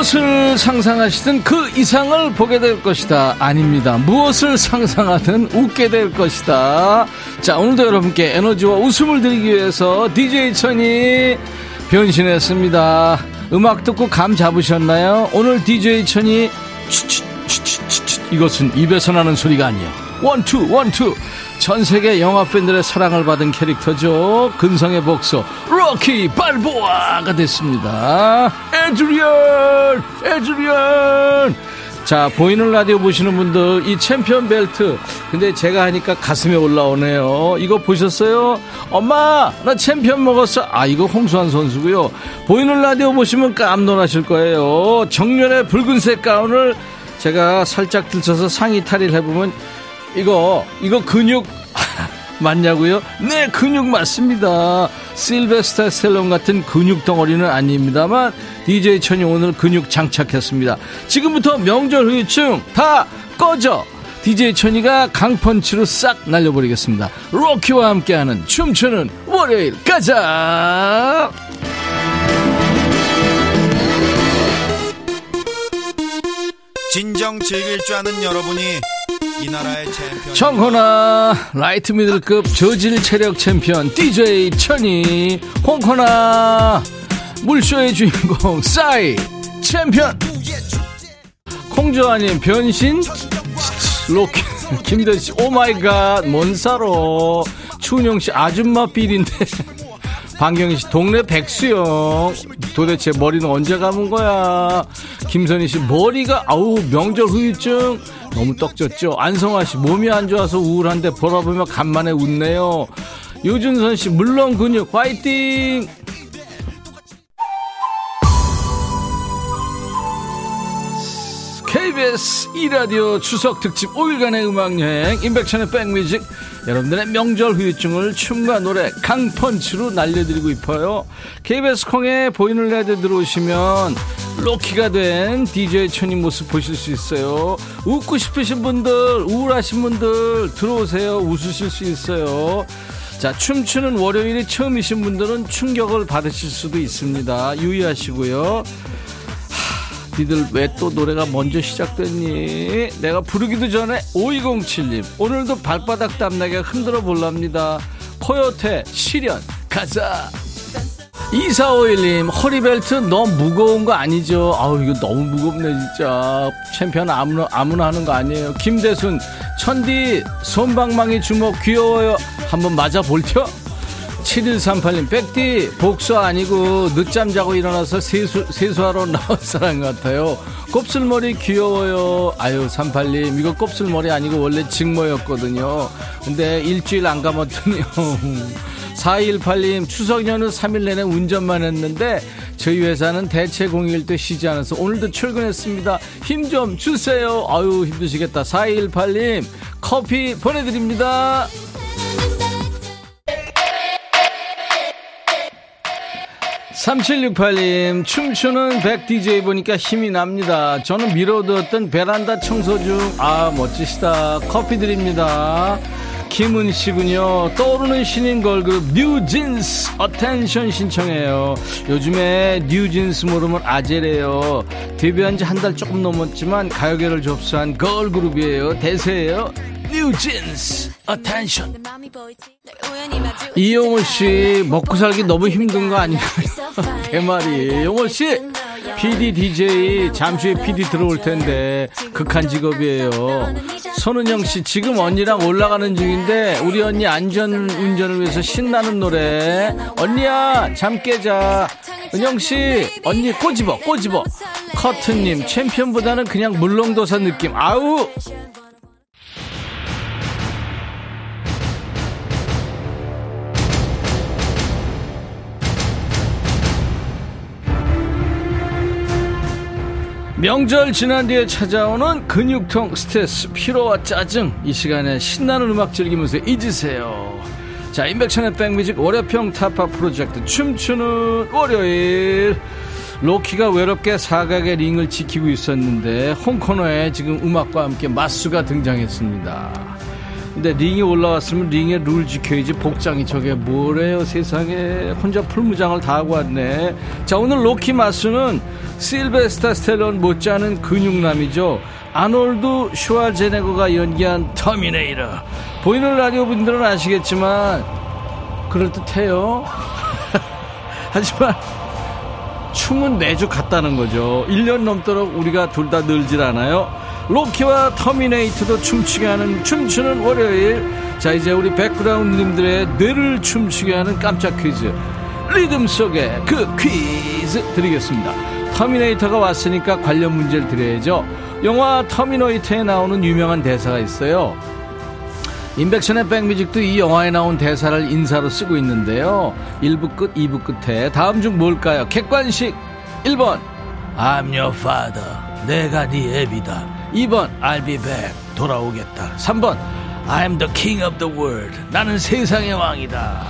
무엇을 상상하시든 그 이상을 보게 될 것이다. 아닙니다. 무엇을 상상하든 웃게 될 것이다. 자, 오늘도 여러분께 에너지와 웃음을 드리기 위해서 DJ 천이 변신했습니다. 음악 듣고 감 잡으셨나요? 오늘 DJ 천이 이것은 입에서 나는 소리가 아니에요. 원투 원투 전 세계 영화 팬들의 사랑을 받은 캐릭터죠. 근성의 복서 로키 발보아가 됐습니다. Adrian, Adrian. 자 보이는 라디오 보시는 분들 이 챔피언 벨트. 근데 제가 하니까 가슴에 올라오네요. 이거 보셨어요? 엄마 나 챔피언 먹었어. 아 이거 홍수환 선수고요. 보이는 라디오 보시면 깜놀하실 거예요. 정열의 붉은색 가운을 제가 살짝 들쳐서 상의 탈의를 해보면 이거 이거 근육 맞냐고요? 네 근육 맞습니다. 실베스타 셀론 같은 근육 덩어리는 아닙니다만 DJ 천이 오늘 근육 장착했습니다. 지금부터 명절 후유증 다 꺼져! DJ 천이가 강펀치로 싹 날려버리겠습니다. 로키와 함께하는 춤추는 월요일 가자! 진정 즐길 줄 아는 여러분이 청호나 라이트 미들급 저질 체력 챔피언 DJ 천이. 홍코나 물쇼의 주인공 싸이 챔피언. 콩조아님 변신? 로켓 김대씨 오마이갓 뭔사로? 추은영씨 아줌마 빌인데 방경희 씨, 동네 백수형. 도대체 머리는 언제 감은 거야? 김선희 씨, 머리가, 아우, 명절 후유증. 너무 떡졌죠? 안성화 씨, 몸이 안 좋아서 우울한데 보라보며 간만에 웃네요. 유준선 씨, 물론 근육, 화이팅! KBS 2라디오 추석 특집 5일간의 음악여행 인백천의 백뮤직 여러분들의 명절 후유증을 춤과 노래 강펀치로 날려드리고 싶어요. KBS 콩에 보이는 라디오 들어오시면 로키가 된 DJ 천인 모습 보실 수 있어요. 웃고 싶으신 분들 우울하신 분들 들어오세요. 웃으실 수 있어요. 자 춤추는 월요일이 처음이신 분들은 충격을 받으실 수도 있습니다. 유의하시고요 니들 왜 또 노래가 먼저 시작됐니? 내가 부르기도 전에 5207님 오늘도 발바닥 땀나게 흔들어 볼랍니다. 코요태 시련 가자. 2451님 허리벨트 너무 무거운 거 아니죠? 아우 이거 너무 무겁네 진짜 챔피언 아무나 아무나 하는 거 아니에요. 김대순 천디 손방망이 주먹 귀여워요. 한번 맞아 볼텨? 7138님, 백디, 복수 아니고, 늦잠 자고 일어나서 세수, 세수하러 나온 사람 같아요. 곱슬머리 귀여워요. 아유, 38님, 이거 곱슬머리 아니고 원래 직모였거든요. 근데 일주일 안 감았더니요. 4218님, 추석 연휴 3일 내내 운전만 했는데, 저희 회사는 대체 공휴일 때 쉬지 않아서 오늘도 출근했습니다. 힘 좀 주세요. 아유, 힘드시겠다. 4218님, 커피 보내드립니다. 3768님, 춤추는 백 DJ 보니까 힘이 납니다. 저는 미뤄두었던 베란다 청소 중, 아, 멋지시다. 커피 드립니다. 김은 씨군요. 떠오르는 신인 걸그룹 뉴진스 Attention 신청해요. 요즘에 뉴진스 모르면 아재래요. 데뷔한 지 한 달 조금 넘었지만 가요계를 접수한 걸그룹이에요. 대세예요. 뉴진스 Attention 이용호 씨 먹고 살기 너무 힘든 거 아닌가요? 개말이. 용호 씨 PD DJ 잠시 후에 PD 들어올 텐데 극한 직업이에요. 손은영 씨 지금 언니랑 올라가는 중인데 우리 언니 안전 운전을 위해서 신나는 노래. 언니야 잠 깨자. 은영 씨 언니 꼬집어 꼬집어. 커튼님 챔피언보다는 그냥 물렁도사 느낌. 아우 명절 지난 뒤에 찾아오는 근육통, 스트레스, 피로와 짜증. 이 시간에 신나는 음악 즐기면서 잊으세요. 자, 임백천의 백뮤직 월요병 타파 프로젝트 춤추는 월요일. 로키가 외롭게 사각의 링을 지키고 있었는데 홍코너에 지금 음악과 함께 마수가 등장했습니다. 근데 링이 올라왔으면 링의 룰 지켜야지. 복장이 저게 뭐래요 세상에. 혼자 풀무장을 다 하고 왔네. 자 오늘 로키 마수는 실베스타 스텔론 못지않은 근육남이죠. 아놀드 슈왈제네거가 연기한 터미네이터. 보이는 라디오 분들은 아시겠지만 그럴듯해요. 하지만 춤은 메주 같다는 거죠. 1년 넘도록 우리가 둘 다 늘질 않아요 로키와 터미네이터도 춤추게 하는 춤추는 월요일. 자 이제 우리 백그라운드님들의 뇌를 춤추게 하는 깜짝 퀴즈. 리듬 속의 그 퀴즈 드리겠습니다. 터미네이터가 왔으니까 관련 문제를 드려야죠. 영화 터미네이터에 나오는 유명한 대사가 있어요. 임백천의 백뮤직도 이 영화에 나온 대사를 인사로 쓰고 있는데요. 1부 끝 2부 끝에. 다음 중 뭘까요? 객관식 1번. I'm your father. 내가 네 애비다 2번 I'll be back 돌아오겠다 3번 I'm the king of the world 나는 세상의 왕이다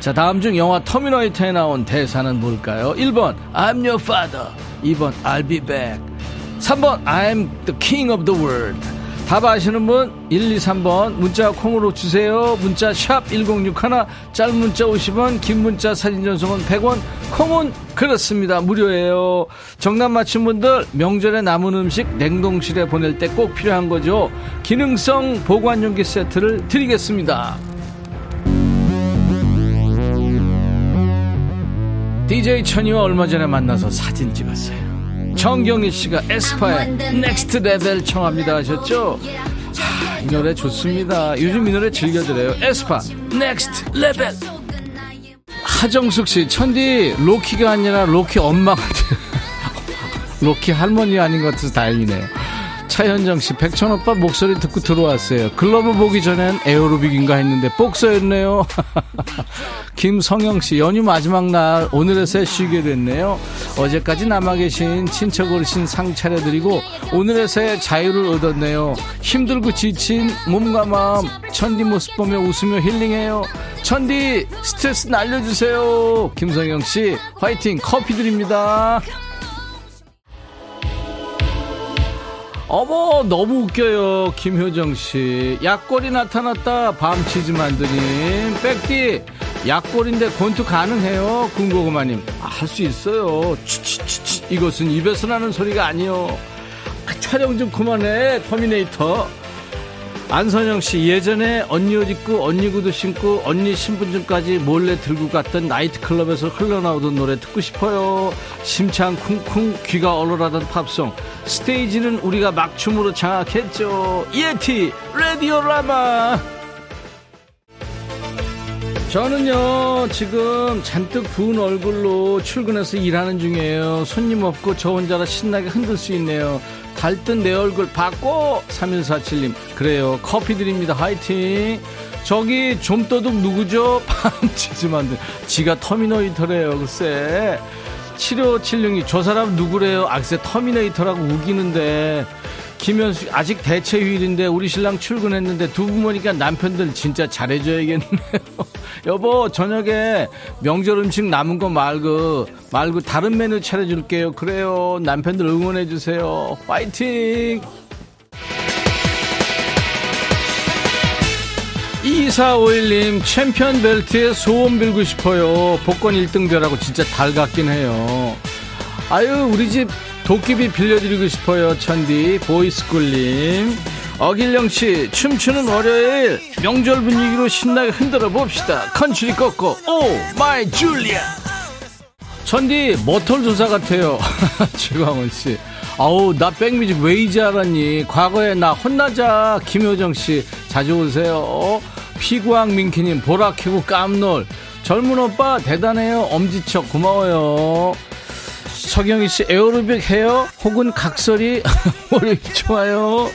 자 다음 중 영화 터미네이터에 나온 대사는 뭘까요 1번 I'm your father 2번 I'll be back 3번 I'm the king of the world 답 아시는 분 1, 2, 3번 문자 콩으로 주세요. 문자 샵 1061 짧은 문자 50원 긴 문자 사진 전송은 100원 콩은 그렇습니다. 무료예요. 정답 맞힌 분들 명절에 남은 음식 냉동실에 보낼 때 꼭 필요한 거죠. 기능성 보관용기 세트를 드리겠습니다. DJ 천이와 얼마 전에 만나서 사진 찍었어요 정경희 씨가 에스파의 Next Level 청합니다 하셨죠? 하, 이 노래 좋습니다. 요즘 이 노래 즐겨드려요. 에스파 Next Level. 하정숙 씨, 천디, 로키가 아니라 로키 엄마 같아요. 로키 할머니 아닌 것 같아서 다행이네요. 차현정 씨, 백천 오빠 목소리 듣고 들어왔어요. 글러브 보기 전엔 에어로빅인가 했는데 복서였네요. 김성영 씨, 연휴 마지막 날 오늘에서 쉬게 됐네요. 어제까지 남아 계신 친척 어르신 상 차려드리고 오늘에서의 자유를 얻었네요. 힘들고 지친 몸과 마음 천디 모습 보며 웃으며 힐링해요. 천디 스트레스 날려주세요. 김성영 씨, 화이팅 커피 드립니다. 어머 너무 웃겨요 김효정씨. 약골이 나타났다 밤치즈 만드님. 백디 약골인데 권투 가능해요 군고구마님. 아, 할수 있어요. 치치치치. 이것은 입에서 나는 소리가 아니요. 아, 촬영 좀 그만해 터미네이터 안선영 씨 예전에 언니 옷 입고 언니 구두 신고 언니 신분증까지 몰래 들고 갔던 나이트클럽에서 흘러나오던 노래 듣고 싶어요. 심장 쿵쿵 귀가 얼얼하던 팝송. 스테이지는 우리가 막춤으로 장악했죠. Yeti Radiorama. 저는요 지금 잔뜩 부은 얼굴로 출근해서 일하는 중이에요. 손님 없고 저 혼자라 신나게 흔들 수 있네요 달뜬 내 얼굴 받고 3147님 그래요. 커피 드립니다. 화이팅. 저기 좀도둑 누구죠? 밤치즈 만든 지가 터미네이터래요 글쎄. 7576이 저 사람 누구래요? 아 글쎄 터미네이터라고 우기는데 김현수 아직 대체 휴일인데 우리 신랑 출근했는데 두 부모니까 남편들 진짜 잘해줘야겠네요. 여보 저녁에 명절 음식 남은 거 말고 말고 다른 메뉴 차려줄게요. 그래요 남편들 응원해 주세요. 파이팅. 2451님 챔피언 벨트에 소원 빌고 싶어요. 복권 1등 별하고 진짜 달갑긴 해요. 아유 우리 집 도깨비 빌려드리고 싶어요 천디. 보이스쿨님. 어길령씨 춤추는 월요일 명절 분위기로 신나게 흔들어 봅시다. 컨츄리 꼬꼬. Oh My Julia. 천디 머털도사 같아요. 최광원씨. 아우 나 백뮤직 왜 이제 알았니? 과거에 나 혼나자 김효정씨. 자주 오세요. 피구왕 민키님 보라 켜고 깜놀. 젊은 오빠 대단해요. 엄지척 고마워요 서경희 씨 에어로빅 해요? 혹은 각설이 월요일 좋아요.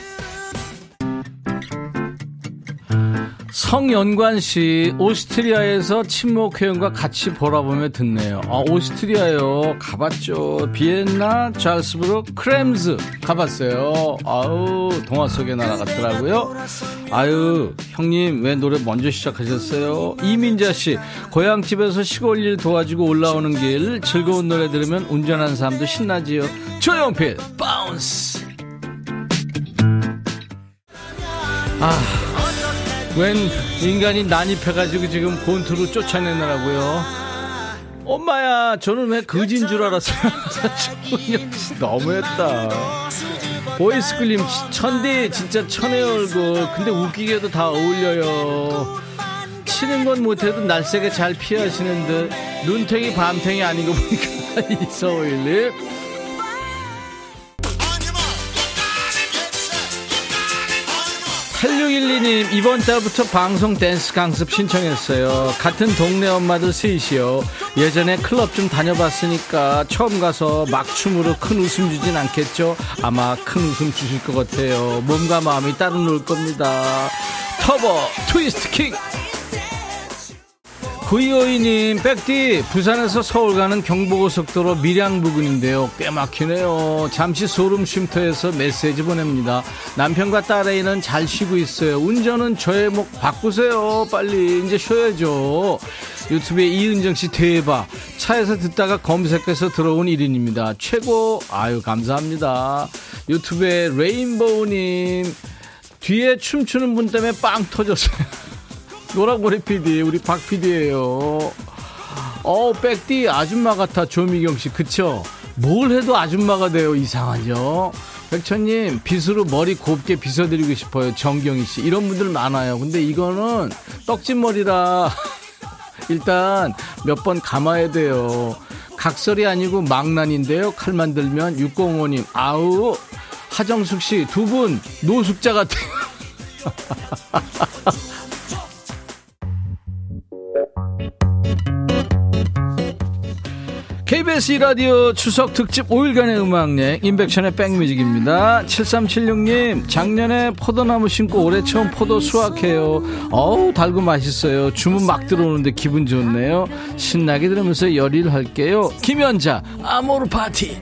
성연관 씨 오스트리아에서 친목 회원과 같이 보라보며 듣네요. 아 오스트리아요 가봤죠. 비엔나, 잘스부르크, 크렘즈 가봤어요. 아우 동화 속의 나라 같더라고요. 아유 형님 왜 노래 먼저 시작하셨어요? 이민자 씨 고향집에서 시골 일 도와주고 올라오는 길 즐거운 노래 들으면 운전하는 사람도 신나지요. 조용필 바운스. 아. 웬 인간이 난입해가지고 지금 곤투로 쫓아내느라고요. 엄마야, 저는 왜 거진 줄 알았어요. 너무했다. 보이스클림 천대 진짜 천의 얼굴. 근데 웃기게도 다 어울려요. 치는 건 못해도 날쌔게 잘 피하시는 듯 눈탱이 밤탱이 아닌 거 보니까 이서일님 8612님 이번 달부터 방송 댄스 강습 신청했어요. 같은 동네 엄마들 셋이요. 예전에 클럽 좀 다녀봤으니까 처음 가서 막춤으로 큰 웃음 주진 않겠죠? 아마 큰 웃음 주실 것 같아요. 몸과 마음이 따로 놀 겁니다. 터보 트위스트 킥 9252님, 백디, 부산에서 서울 가는 경부고속도로 밀양 부근인데요. 꽤 막히네요. 잠시 소름 쉼터에서 메시지 보냅니다. 남편과 딸아이는 잘 쉬고 있어요. 운전은 저의 목 바꾸세요. 빨리. 이제 쉬어야죠. 유튜브에 이은정 씨 대박. 차에서 듣다가 검색해서 들어온 1인입니다. 최고. 아유, 감사합니다. 유튜브에 레인보우님. 뒤에 춤추는 분 때문에 빵 터졌어요. 노랑머리 PD, 우리 박 PD예요. 어, 백디 아줌마 같아 조미경 씨, 그쵸? 뭘 해도 아줌마가 돼요. 이상하죠? 백천님, 빗으로 머리 곱게 빗어드리고 싶어요. 정경희 씨. 이런 분들 많아요. 근데 이거는 떡진 머리라 일단 몇 번 감아야 돼요. 각설이 아니고 망난인데요. 칼만 들면 605님, 아우, 하정숙 씨, 두 분 노숙자 같아요. KBS 라디오 추석 특집 5일간의 음악여행 인백션의 백뮤직입니다. 7376님 작년에 포도나무 심고 올해 처음 포도 수확해요. 어우 달고 맛있어요. 주문 막 들어오는데 기분 좋네요. 신나게 들으면서 열일 할게요. 김연자 아모르 파티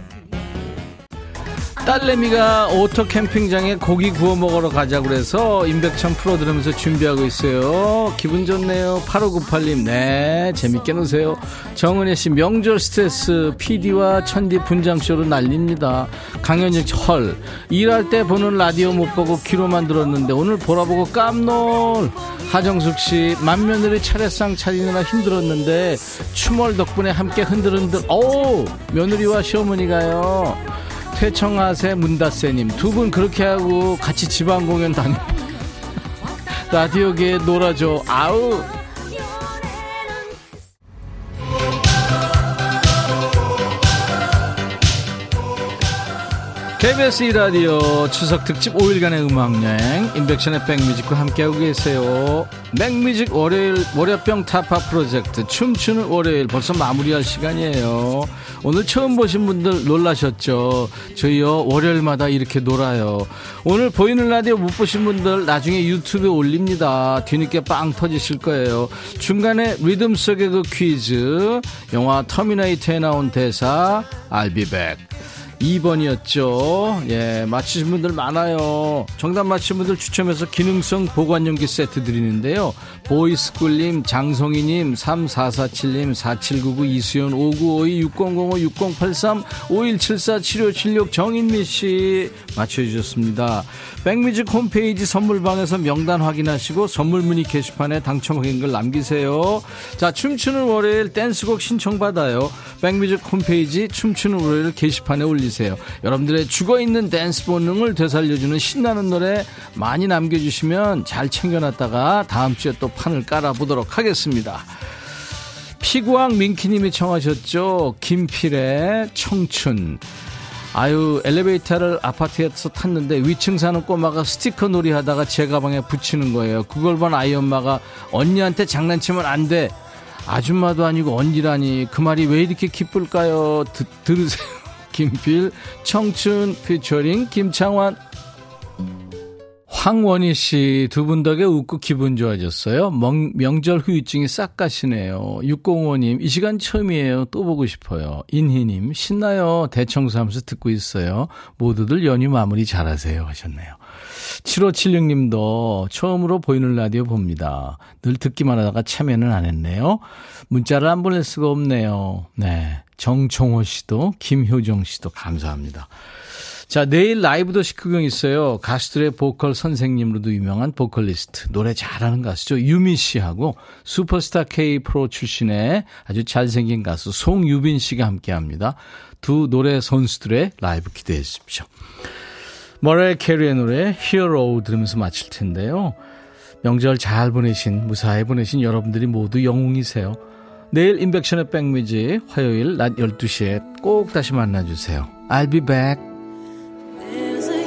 딸내미가 오토 캠핑장에 고기 구워 먹으러 가자고 그래서 임백천 프로 들으면서 준비하고 있어요. 기분 좋네요. 8598님, 네, 재밌게 노세요. 정은혜 씨, 명절 스트레스, PD와 천디 분장쇼로 날립니다. 강현직 헐, 일할 때 보는 라디오 못 보고 귀로만 들었는데 오늘 보라보고 깜놀. 하정숙 씨, 맏며느리 차례상 차리느라 힘들었는데 추멀 덕분에 함께 흔들흔들, 어우, 며느리와 시어머니가요. 퇴청하세 문다세님. 두 분 그렇게 하고 같이 지방 공연 다녀. 라디오계에 놀아줘. 아우 KBS 라디오 추석 특집 5일간의 음악여행 인백션의 백뮤직과 함께하고 계세요. 백뮤직 월요일 월요병 타파 프로젝트 춤추는 월요일 벌써 마무리할 시간이에요. 오늘 처음 보신 분들 놀라셨죠? 저희요 월요일마다 이렇게 놀아요. 오늘 보이는 라디오 못 보신 분들 나중에 유튜브에 올립니다. 뒤늦게 빵 터지실 거예요. 중간에 리듬 속의 그 퀴즈 영화 터미네이터에 나온 대사 I'll be back 2번이었죠. 예, 맞히신 분들 많아요. 정답 맞히신 분들 추첨해서 기능성 보관용기 세트 드리는데요. 보이스쿨님, 장성희님, 3447님, 4799, 이수연, 5952, 6005, 6083, 5174, 7576, 정인미 씨 맞춰주셨습니다. 백뮤직 홈페이지 선물방에서 명단 확인하시고 선물 문의 게시판에 당첨 확인글 남기세요. 자, 춤추는 월요일 댄스곡 신청받아요. 백뮤직 홈페이지 춤추는 월요일 게시판에 올리세요. 여러분들의 죽어있는 댄스 본능을 되살려주는 신나는 노래 많이 남겨주시면 잘 챙겨놨다가 다음 주에 또 판을 깔아보도록 하겠습니다. 피구왕 민키님이 청하셨죠. 김필의 청춘. 아유 엘리베이터를 아파트에서 탔는데 위층 사는 꼬마가 스티커 놀이 하다가 제 가방에 붙이는 거예요. 그걸 본 아이 엄마가 언니한테 장난치면 안 돼. 아줌마도 아니고 언니라니 그 말이 왜 이렇게 기쁠까요? 드, 들으세요. 김필 청춘 피처링 김창완 황원희 씨 두 분 덕에 웃고 기분 좋아졌어요. 명, 명절 후유증이 싹 가시네요. 605님 이 시간 처음이에요. 또 보고 싶어요. 인희님 신나요. 대청소하면서 듣고 있어요. 모두들 연휴 마무리 잘하세요 하셨네요. 7576님도 처음으로 보이는 라디오 봅니다. 늘 듣기만 하다가 참여는 안 했네요. 문자를 안 보낼 수가 없네요. 네. 정종호 씨도 김효정 씨도 감사합니다. 자, 내일 라이브 도시 구경 있어요. 가수들의 보컬 선생님으로도 유명한 보컬리스트, 노래 잘하는 가수죠. 유미 씨하고 슈퍼스타 K 프로 출신의 아주 잘생긴 가수 송유빈 씨가 함께 합니다. 두 노래 선수들의 라이브 기대해 주십시오. 머렐 캐리의 노래 히어로 들으면서 마칠 텐데요. 명절 잘 보내신, 무사히 보내신 여러분들이 모두 영웅이세요. 내일 인백션의 백뮤직 화요일 낮 12시에 꼭 다시 만나주세요. I'll be back. Is it